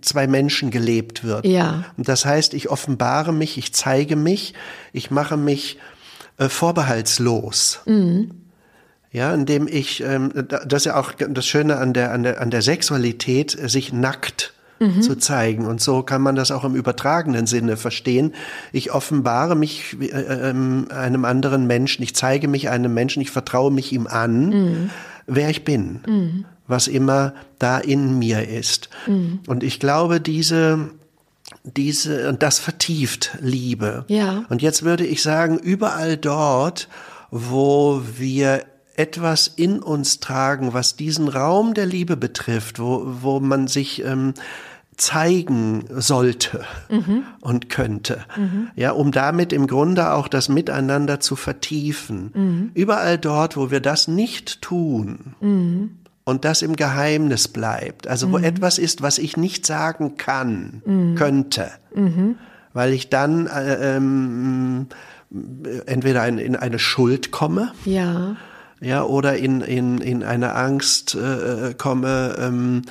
zwei Menschen gelebt wird. Ja. Und das heißt, ich offenbare mich, ich zeige mich, ich mache mich äh, vorbehaltslos. Mhm ja, indem ich, ähm, das ist ja auch das Schöne an der, an der, an der Sexualität, äh, sich nackt mhm. zu zeigen. Und so kann man das auch im übertragenen Sinne verstehen. Ich offenbare mich äh, äh, einem anderen Menschen, ich zeige mich einem Menschen, ich vertraue mich ihm an, mhm. wer ich bin, mhm. was immer da in mir ist. Mhm. Und ich glaube, diese, diese, und das vertieft Liebe. Ja. Und jetzt würde ich sagen, überall dort, wo wir etwas in uns tragen, was diesen Raum der Liebe betrifft, wo, wo man sich ähm, zeigen sollte mhm. und könnte. Mhm. Ja, um damit im Grunde auch das Miteinander zu vertiefen. Mhm. Überall dort, wo wir das nicht tun mhm. und das im Geheimnis bleibt, also wo mhm. etwas ist, was ich nicht sagen kann, mhm. könnte, weil ich dann äh, ähm, entweder in, in eine Schuld komme. Ja ja, oder in, in, in eine Angst äh, komme, ähm,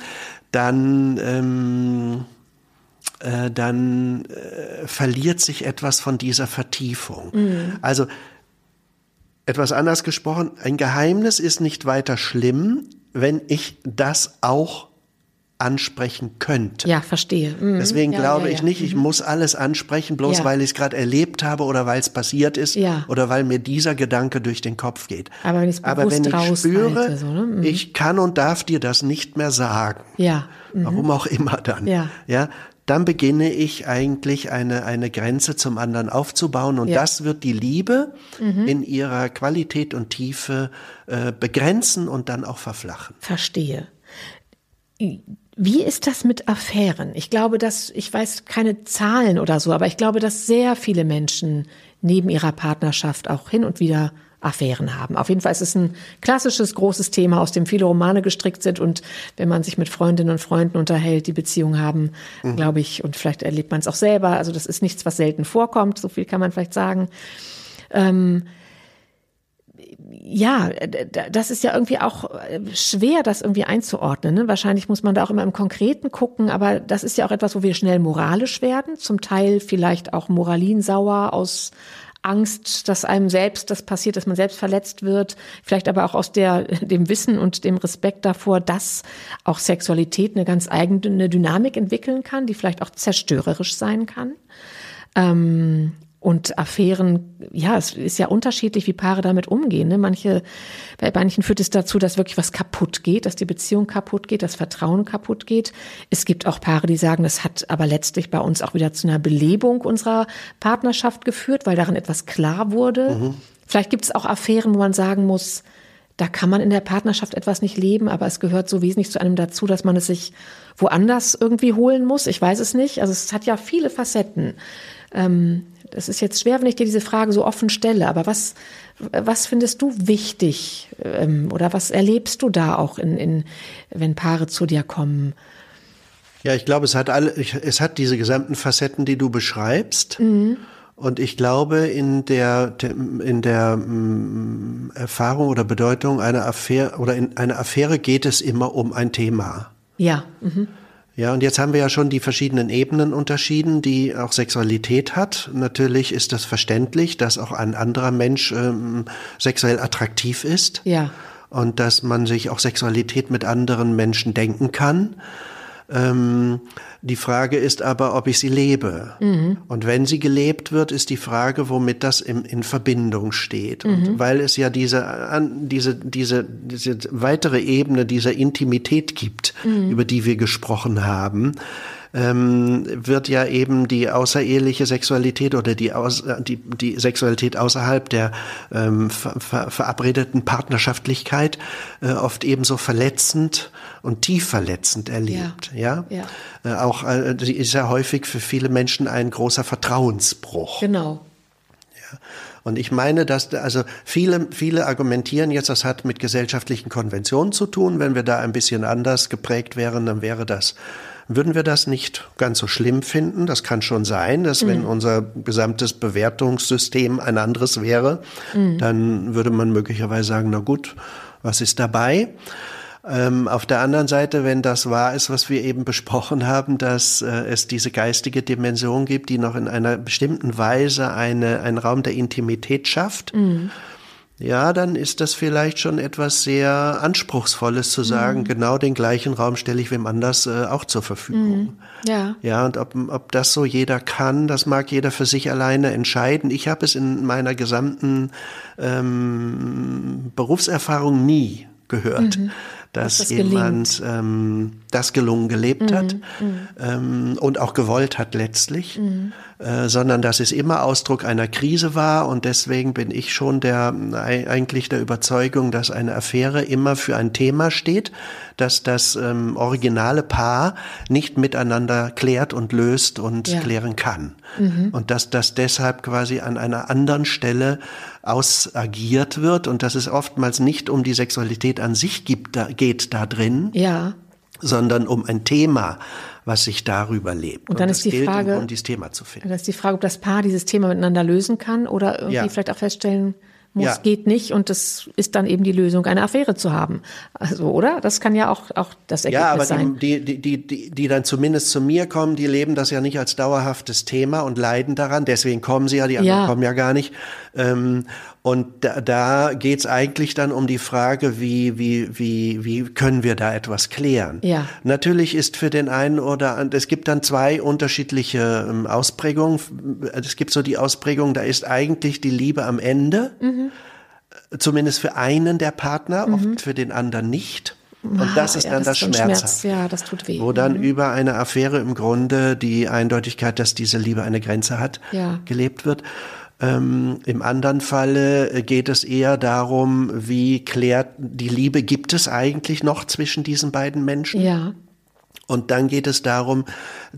dann, ähm, äh, dann äh, verliert sich etwas von dieser Vertiefung. Mhm. Also etwas anders gesprochen, ein Geheimnis ist nicht weiter schlimm, wenn ich das auch ansprechen könnte. Ja, verstehe. Mhm. Deswegen ja, glaube ja, ja. ich nicht, ich mhm. muss alles ansprechen, bloß weil ich es gerade erlebt habe oder weil es passiert ist oder weil mir dieser Gedanke durch den Kopf geht. Aber wenn, Aber wenn ich spüre, so, ne? mhm. ich kann und darf dir das nicht mehr sagen, ja. Mhm. warum auch immer dann, ja. ja, dann beginne ich eigentlich eine, eine Grenze zum anderen aufzubauen und das wird die Liebe mhm. in ihrer Qualität und Tiefe äh, begrenzen und dann auch verflachen. Verstehe wie ist das mit Affären? Ich glaube, dass, ich weiß keine Zahlen oder so, aber ich glaube, dass sehr viele Menschen neben ihrer Partnerschaft auch hin und wieder Affären haben. Auf jeden Fall ist es ein klassisches großes Thema, aus dem viele Romane gestrickt sind und wenn man sich mit Freundinnen und Freunden unterhält, die Beziehungen haben, mhm. glaube ich, und vielleicht erlebt man es auch selber. Also das ist nichts, was selten vorkommt, so viel kann man vielleicht sagen. Ähm, ja, das ist ja irgendwie auch äh, schwer, das irgendwie einzuordnen. Ne? Wahrscheinlich muss man da auch immer im Konkreten gucken, aber das ist ja auch etwas, wo wir schnell moralisch werden, zum Teil vielleicht auch moralinsauer aus Angst, dass einem selbst das passiert, dass man selbst verletzt wird, vielleicht aber auch aus der, [LAUGHS] dem Wissen und dem Respekt davor, dass auch Sexualität eine ganz eigene Dynamik entwickeln kann, die vielleicht auch zerstörerisch sein kann. Ähm, und Affären, ja, es ist ja unterschiedlich, wie Paare damit umgehen. Ne? Manche, bei manchen führt es dazu, dass wirklich was kaputt geht, dass die Beziehung kaputt geht, das Vertrauen kaputt geht. Es gibt auch Paare, die sagen, das hat aber letztlich bei uns auch wieder zu einer Belebung unserer Partnerschaft geführt, weil darin etwas klar wurde. Mhm. Vielleicht gibt es auch Affären, wo man sagen muss, da kann man in der Partnerschaft etwas nicht leben, aber es gehört so wesentlich zu einem dazu, dass man es sich woanders irgendwie holen muss. Ich weiß es nicht. Also es hat ja viele Facetten. Ähm, das ist jetzt schwer, wenn ich dir diese Frage so offen stelle, aber was, was findest du wichtig ähm, oder was erlebst du da auch, in, in, wenn Paare zu dir kommen? Ja, ich glaube, es hat alle, es hat diese gesamten Facetten, die du beschreibst. Mhm. Und ich glaube, in der, in der mm, Erfahrung oder Bedeutung einer Affäre oder in einer Affäre geht es immer um ein Thema. Ja. Mhm. Ja, und jetzt haben wir ja schon die verschiedenen Ebenen unterschieden, die auch Sexualität hat. Natürlich ist das verständlich, dass auch ein anderer Mensch ähm, sexuell attraktiv ist. Ja. Und dass man sich auch Sexualität mit anderen Menschen denken kann. Ähm, die Frage ist aber, ob ich sie lebe. Mhm. Und wenn sie gelebt wird, ist die Frage, womit das in, in Verbindung steht. Mhm. Und weil es ja diese, diese, diese, diese weitere Ebene dieser Intimität gibt, mhm. über die wir gesprochen haben, ähm, wird ja eben die außereheliche Sexualität oder die, aus, die, die Sexualität außerhalb der ähm, ver, ver, verabredeten Partnerschaftlichkeit äh, oft ebenso verletzend und tief verletzend erlebt. Ja, ja? ja. Äh, auch äh, ist ja häufig für viele Menschen ein großer Vertrauensbruch. Genau. Ja. Und ich meine, dass also viele, viele argumentieren jetzt, das hat mit gesellschaftlichen Konventionen zu tun. Wenn wir da ein bisschen anders geprägt wären, dann wäre das würden wir das nicht ganz so schlimm finden. Das kann schon sein, dass mhm. wenn unser gesamtes Bewertungssystem ein anderes wäre, mhm. dann würde man möglicherweise sagen, na gut, was ist dabei? Ähm, auf der anderen Seite, wenn das wahr ist, was wir eben besprochen haben, dass äh, es diese geistige Dimension gibt, die noch in einer bestimmten Weise eine, einen Raum der Intimität schafft, mhm ja, dann ist das vielleicht schon etwas sehr Anspruchsvolles zu sagen, mhm. genau den gleichen Raum stelle ich wem anders äh, auch zur Verfügung. Mhm. Ja. Ja, und ob, ob das so jeder kann, das mag jeder für sich alleine entscheiden. Ich habe es in meiner gesamten ähm, Berufserfahrung nie gehört. Mhm dass das jemand ähm, das gelungen gelebt mhm. hat mhm. ähm, und auch gewollt hat letztlich, mhm. Äh, sondern dass es immer Ausdruck einer Krise war und deswegen bin ich schon der eigentlich der Überzeugung, dass eine Affäre immer für ein Thema steht, dass das ähm, originale Paar nicht miteinander klärt und löst und ja. klären kann mhm. und dass das deshalb quasi an einer anderen Stelle ausagiert wird und dass es oftmals nicht um die Sexualität an sich gibt, da, geht da drin, ja. sondern um ein Thema, was sich darüber lebt. Und dann und ist die Frage, um dieses Thema zu finden. Dann ist die Frage, ob das Paar dieses Thema miteinander lösen kann oder irgendwie ja. vielleicht auch feststellen, muss, ja. geht nicht und das ist dann eben die Lösung, eine Affäre zu haben. Also, oder? Das kann ja auch, auch das Ergebnis ja, aber sein. Die, die, die, die, die dann zumindest zu mir kommen, die leben das ja nicht als dauerhaftes Thema und leiden daran. Deswegen kommen sie ja, die anderen ja. kommen ja gar nicht. Ähm, und da, da geht es eigentlich dann um die Frage, wie, wie, wie, wie können wir da etwas klären? Ja. Natürlich ist für den einen oder anderen, es gibt dann zwei unterschiedliche ähm, Ausprägungen. Es gibt so die Ausprägung, da ist eigentlich die Liebe am Ende, mhm. zumindest für einen der Partner, mhm. oft für den anderen nicht. Und ah, das ist ja, dann das, das Schmerz. Ja, das tut weh. Wo dann mhm. über eine Affäre im Grunde die Eindeutigkeit, dass diese Liebe eine Grenze hat, ja. gelebt wird. Ähm, Im anderen Falle geht es eher darum, wie klärt die Liebe, gibt es eigentlich noch zwischen diesen beiden Menschen? Ja. Und dann geht es darum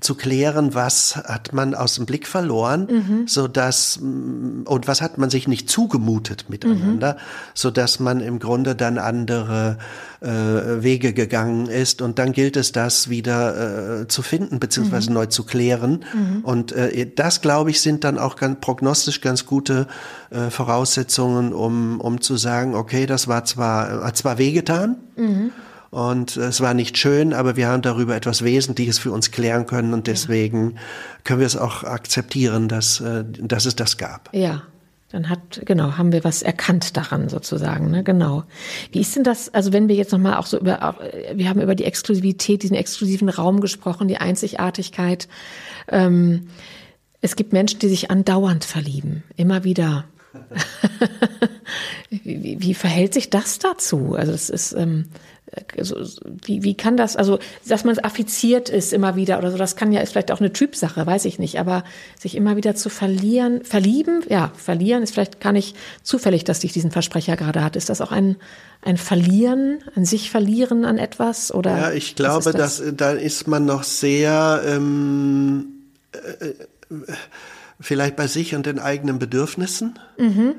zu klären, was hat man aus dem Blick verloren, mhm. so dass mm, und was hat man sich nicht zugemutet miteinander, mhm. so dass man im Grunde dann andere äh, Wege gegangen ist. Und dann gilt es, das wieder äh, zu finden beziehungsweise mhm. neu zu klären. Mhm. Und äh, das, glaube ich, sind dann auch ganz prognostisch ganz gute äh, Voraussetzungen, um um zu sagen, okay, das war zwar hat zwar wehgetan. Und es war nicht schön, aber wir haben darüber etwas Wesentliches für uns klären können und deswegen können wir es auch akzeptieren, dass, äh, dass es das gab. Ja. Dann hat, genau, haben wir was erkannt daran sozusagen, ne? genau. Wie ist denn das, also wenn wir jetzt nochmal auch so über, wir haben über die Exklusivität, diesen exklusiven Raum gesprochen, die Einzigartigkeit. Ähm, es gibt Menschen, die sich andauernd verlieben, immer wieder. [LAUGHS] [LAUGHS] wie, wie, wie, verhält sich das dazu? Also es ist, ähm, also, wie, wie kann das, also, dass man affiziert ist immer wieder oder so, das kann ja, ist vielleicht auch eine Typsache, weiß ich nicht, aber sich immer wieder zu verlieren, verlieben, ja, verlieren ist vielleicht gar nicht zufällig, dass dich diesen Versprecher gerade hat. Ist das auch ein, ein Verlieren, ein sich verlieren an etwas oder? Ja, ich glaube, das? dass, da ist man noch sehr, ähm, äh, vielleicht bei sich und den eigenen Bedürfnissen. Mhm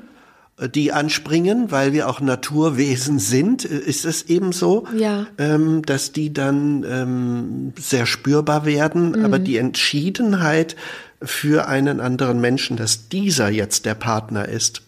die anspringen, weil wir auch Naturwesen sind, ist es eben so, ja. ähm, dass die dann ähm, sehr spürbar werden. Mhm. Aber die Entschiedenheit für einen anderen Menschen, dass dieser jetzt der Partner ist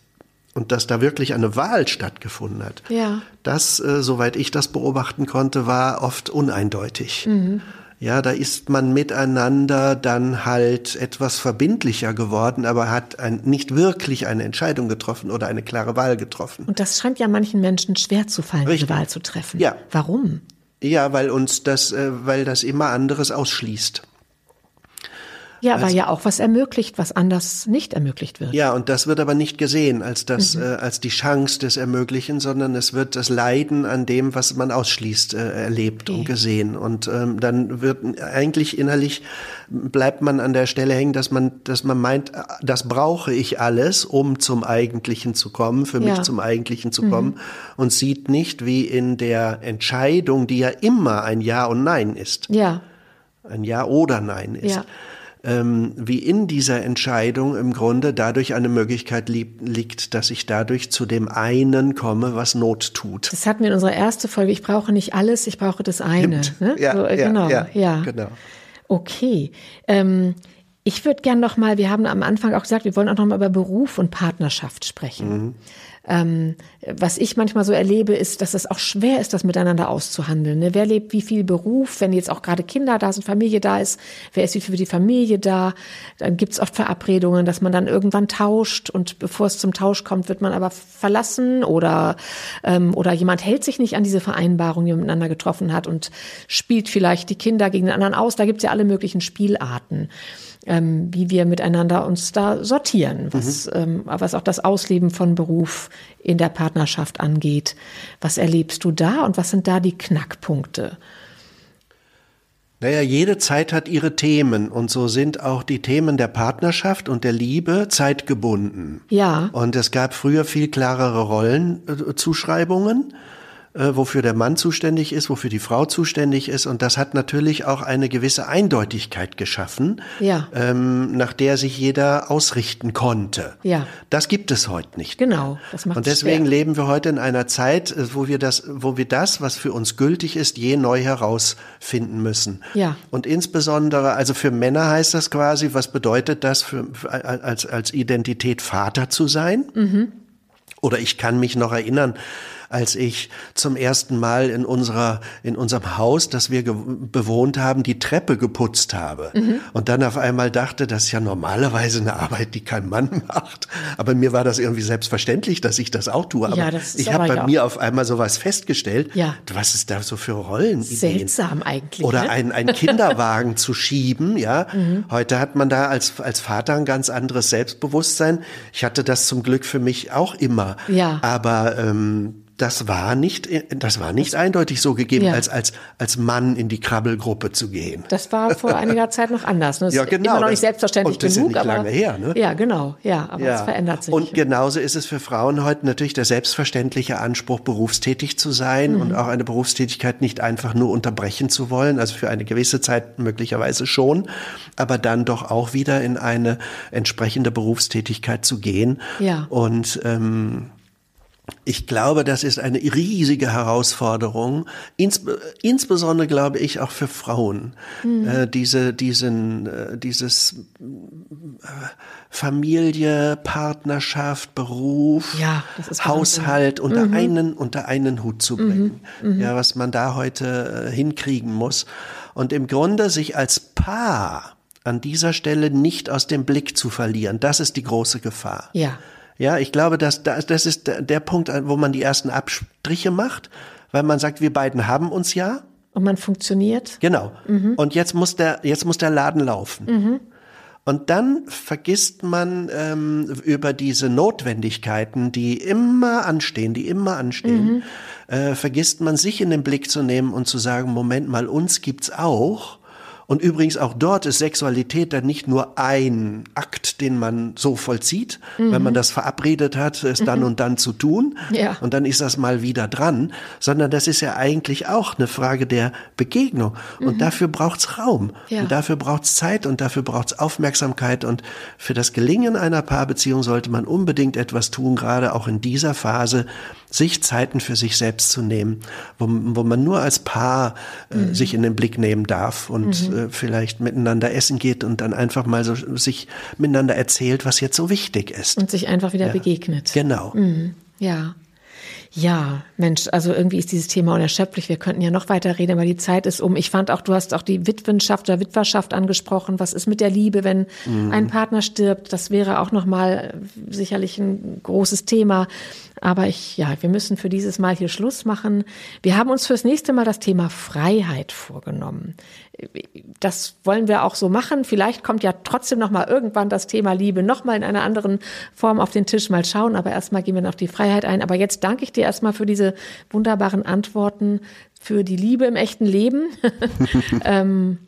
und dass da wirklich eine Wahl stattgefunden hat, ja. das, äh, soweit ich das beobachten konnte, war oft uneindeutig. Mhm. Ja, da ist man miteinander dann halt etwas verbindlicher geworden, aber hat ein, nicht wirklich eine Entscheidung getroffen oder eine klare Wahl getroffen. Und das scheint ja manchen Menschen schwer zu fallen, Richtig. eine Wahl zu treffen. Ja. Warum? Ja, weil uns das, äh, weil das immer anderes ausschließt. Ja, aber also, ja auch was ermöglicht, was anders nicht ermöglicht wird. Ja, und das wird aber nicht gesehen als das, mhm. äh, als die Chance des Ermöglichen, sondern es wird das Leiden an dem, was man ausschließt, äh, erlebt okay. und gesehen. Und ähm, dann wird eigentlich innerlich bleibt man an der Stelle hängen, dass man, dass man meint, das brauche ich alles, um zum Eigentlichen zu kommen, für mich zum Eigentlichen zu kommen, mhm. und sieht nicht, wie in der Entscheidung, die ja immer ein Ja und Nein ist. Ja. Ein Ja oder Nein ist. Ja ähm, wie in dieser Entscheidung im Grunde dadurch eine Möglichkeit li liegt, dass ich dadurch zu dem einen komme, was Not tut. Das hatten wir in unserer ersten Folge. Ich brauche nicht alles, ich brauche das eine. Ne? Ja, so, äh, ja, genau, ja, ja, genau. Okay. Ähm, ich würde gern noch mal, wir haben am Anfang auch gesagt, wir wollen auch noch mal über Beruf und Partnerschaft sprechen. Mhm. Ähm, was ich manchmal so erlebe, ist, dass es auch schwer ist, das miteinander auszuhandeln. Ne? Wer lebt wie viel Beruf, wenn jetzt auch gerade Kinder da sind, Familie da ist, wer ist wie viel für die Familie da? Dann gibt es oft Verabredungen, dass man dann irgendwann tauscht und bevor es zum Tausch kommt, wird man aber verlassen oder, ähm, oder jemand hält sich nicht an diese Vereinbarung, die man miteinander getroffen hat und spielt vielleicht die Kinder gegen den anderen aus. Da gibt es ja alle möglichen Spielarten ähm, wie wir miteinander uns da sortieren, was, mhm. ähm, was auch das Ausleben von Beruf in der Partnerschaft angeht. Was erlebst du da und was sind da die Knackpunkte? Naja, jede Zeit hat ihre Themen und so sind auch die Themen der Partnerschaft und der Liebe zeitgebunden. Ja. Und es gab früher viel klarere Rollenzuschreibungen äh, wofür der Mann zuständig ist, wofür die Frau zuständig ist. Und das hat natürlich auch eine gewisse Eindeutigkeit geschaffen, ja. ähm, nach der sich jeder ausrichten konnte. Ja. Das gibt es heute nicht. Genau. Das macht und deswegen schwer. leben wir heute in einer Zeit, äh, wo wir das, wo wir das, was für uns gültig ist, je neu herausfinden müssen. Ja. Und insbesondere, also für Männer heißt das quasi, was bedeutet das für, als, als Identität Vater zu sein? Mhm. Oder ich kann mich noch erinnern, als ich zum ersten Mal in unserer, in unserem Haus, das wir bewohnt haben, die Treppe geputzt habe. Mhm. Und dann auf einmal dachte, das ist ja normalerweise eine Arbeit, die kein Mann [LAUGHS] macht. Aber mir war das irgendwie selbstverständlich, dass ich das auch tue. Aber ja, ich habe bei mir auf einmal sowas festgestellt. Ja. Was ist da so für Rollen? Seltsam eigentlich. Oder ne? einen, einen [LAUGHS] Kinderwagen zu schieben, ja. Mhm. Heute hat man da als, als Vater ein ganz anderes Selbstbewusstsein. Ich hatte das zum Glück für mich auch immer. Ja. Aber ähm, das war nicht, das war nicht eindeutig so gegeben, ja. als, als, als Mann in die Krabbelgruppe zu gehen. Das war vor einiger Zeit noch anders. Ne? Das [LAUGHS] ja, genau. Immer noch nicht selbstverständlich und das genug. Ist nicht lange her, ne? Ja, genau. Ja, aber ja. es verändert sich. Und genauso ist es für Frauen heute natürlich der selbstverständliche Anspruch, berufstätig zu sein mhm. und auch eine Berufstätigkeit nicht einfach nur unterbrechen zu wollen, also für eine gewisse Zeit möglicherweise schon, aber dann doch auch wieder in eine entsprechende Berufstätigkeit zu gehen. Ja. Und ähm, ich glaube, das ist eine riesige Herausforderung, ins, insbesondere glaube ich auch für Frauen. Mhm. Äh, diese, diesen, äh, dieses äh, Familie, Partnerschaft, Beruf, ja, Haushalt unter mhm. einen unter einen Hut zu bringen. Mhm. mhm. Ja, was man da heute äh, hinkriegen muss und im Grunde sich als Paar an dieser Stelle nicht aus dem Blick zu verlieren. Das ist die große Gefahr. Ja. Ja, ich glaube, dass das ist der Punkt, wo man die ersten Abstriche macht, weil man sagt, wir beiden haben uns ja. Und man funktioniert. Genau. Mhm. Und jetzt muss der, jetzt muss der Laden laufen. Mhm. Und dann vergisst man ähm, über diese Notwendigkeiten, die immer anstehen, die immer anstehen, mhm. äh, vergisst man sich in den Blick zu nehmen und zu sagen, Moment mal, uns gibt's auch. Und übrigens auch dort ist Sexualität dann nicht nur ein Akt, den man so vollzieht, mhm. wenn man das verabredet hat, es dann mhm. und dann zu tun. Ja. Und dann ist das mal wieder dran, sondern das ist ja eigentlich auch eine Frage der Begegnung. Und mhm. dafür braucht's Raum. Ja. Und dafür braucht's Zeit und dafür braucht's Aufmerksamkeit. Und für das Gelingen einer Paarbeziehung sollte man unbedingt etwas tun, gerade auch in dieser Phase, sich Zeiten für sich selbst zu nehmen, wo, wo man nur als Paar äh, mhm. sich in den Blick nehmen darf und mhm. äh, vielleicht miteinander essen geht und dann einfach mal so sich miteinander erzählt, was jetzt so wichtig ist. Und sich einfach wieder ja. begegnet. Genau. Mhm. Ja. Ja, Mensch, also irgendwie ist dieses Thema unerschöpflich. Wir könnten ja noch weiter reden, aber die Zeit ist um. Ich fand auch, du hast auch die Witwenschaft oder Witwerschaft angesprochen. Was ist mit der Liebe, wenn mhm. ein Partner stirbt? Das wäre auch nochmal sicherlich ein großes Thema. Aber ich, ja, wir müssen für dieses Mal hier Schluss machen. Wir haben uns fürs nächste Mal das Thema Freiheit vorgenommen. Das wollen wir auch so machen. Vielleicht kommt ja trotzdem noch mal irgendwann das Thema Liebe noch mal in einer anderen Form auf den Tisch. Mal schauen. Aber erstmal gehen wir noch die Freiheit ein. Aber jetzt danke ich dir erstmal für diese wunderbaren Antworten für die Liebe im echten Leben. [LAUGHS] ähm,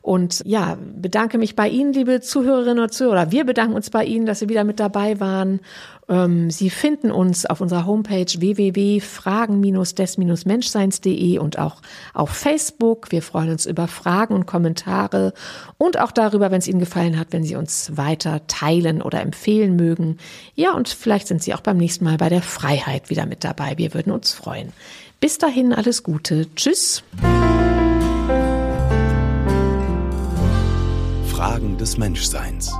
und ja, bedanke mich bei Ihnen, liebe Zuhörerinnen und Zuhörer. Wir bedanken uns bei Ihnen, dass Sie wieder mit dabei waren. Ähm, Sie finden uns auf unserer Homepage www.fragen-des-menschseins.de und auch auf Facebook. Wir freuen uns über Fragen und Kommentare und auch darüber, wenn es Ihnen gefallen hat, wenn Sie uns weiter teilen oder empfehlen mögen. Ja, und vielleicht sind Sie auch beim nächsten Mal bei der Freiheit wieder mit dabei. Wir würden uns freuen. Bis dahin alles Gute. Tschüss. Fragen des Menschseins.